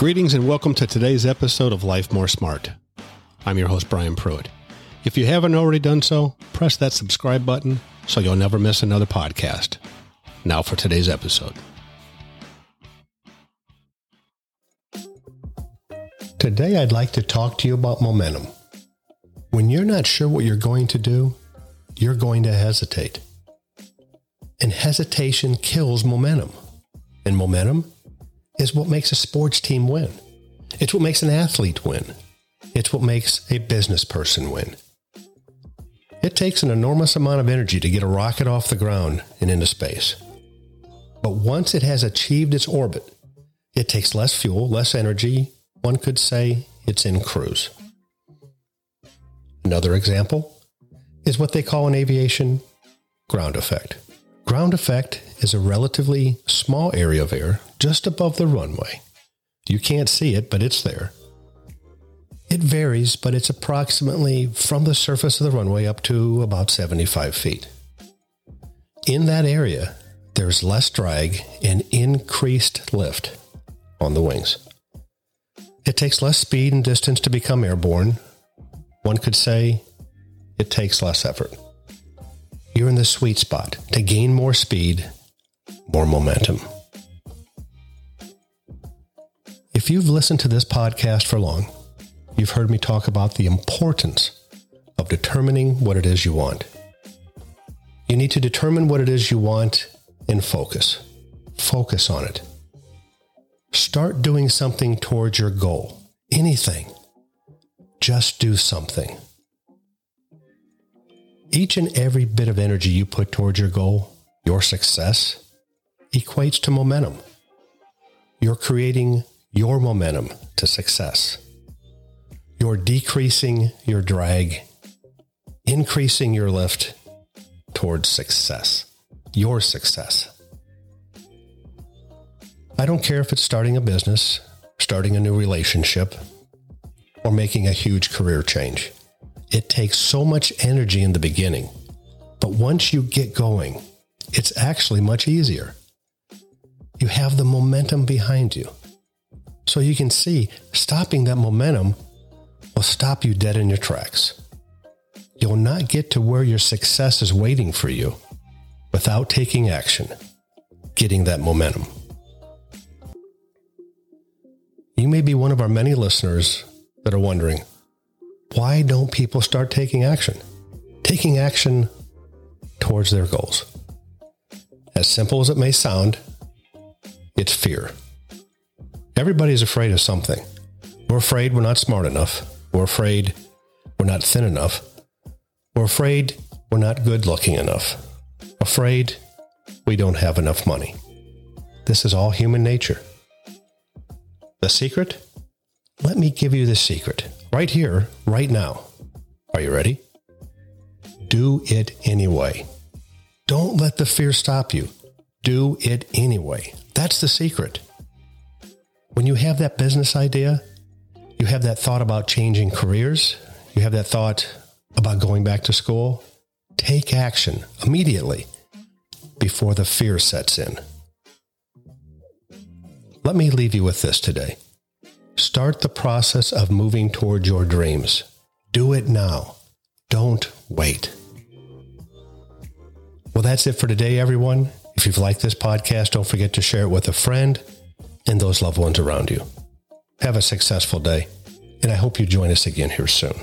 Greetings and welcome to today's episode of Life More Smart. I'm your host, Brian Pruitt. If you haven't already done so, press that subscribe button so you'll never miss another podcast. Now for today's episode. Today, I'd like to talk to you about momentum. When you're not sure what you're going to do, you're going to hesitate. And hesitation kills momentum. And momentum is what makes a sports team win. It's what makes an athlete win. It's what makes a business person win. It takes an enormous amount of energy to get a rocket off the ground and into space. But once it has achieved its orbit, it takes less fuel, less energy. One could say it's in cruise. Another example is what they call in aviation ground effect. Ground effect is a relatively small area of air just above the runway. You can't see it, but it's there. It varies, but it's approximately from the surface of the runway up to about 75 feet. In that area, there's less drag and increased lift on the wings. It takes less speed and distance to become airborne. One could say it takes less effort. You're in the sweet spot to gain more speed, more momentum. If you've listened to this podcast for long, you've heard me talk about the importance of determining what it is you want. You need to determine what it is you want and focus. Focus on it. Start doing something towards your goal. Anything. Just do something. Each and every bit of energy you put towards your goal, your success, equates to momentum. You're creating your momentum to success. You're decreasing your drag, increasing your lift towards success, your success. I don't care if it's starting a business, starting a new relationship, or making a huge career change. It takes so much energy in the beginning, but once you get going, it's actually much easier. You have the momentum behind you. So you can see stopping that momentum will stop you dead in your tracks. You'll not get to where your success is waiting for you without taking action, getting that momentum. You may be one of our many listeners that are wondering why don't people start taking action? Taking action towards their goals. As simple as it may sound, it's fear. Everybody's afraid of something. We're afraid we're not smart enough. We're afraid we're not thin enough. We're afraid we're not good looking enough. Afraid we don't have enough money. This is all human nature. The secret? Let me give you the secret right here, right now. Are you ready? Do it anyway. Don't let the fear stop you. Do it anyway. That's the secret. When you have that business idea, you have that thought about changing careers, you have that thought about going back to school, take action immediately before the fear sets in. Let me leave you with this today. Start the process of moving toward your dreams. Do it now. Don't wait. Well, that's it for today, everyone. If you've liked this podcast, don't forget to share it with a friend and those loved ones around you. Have a successful day, and I hope you join us again here soon.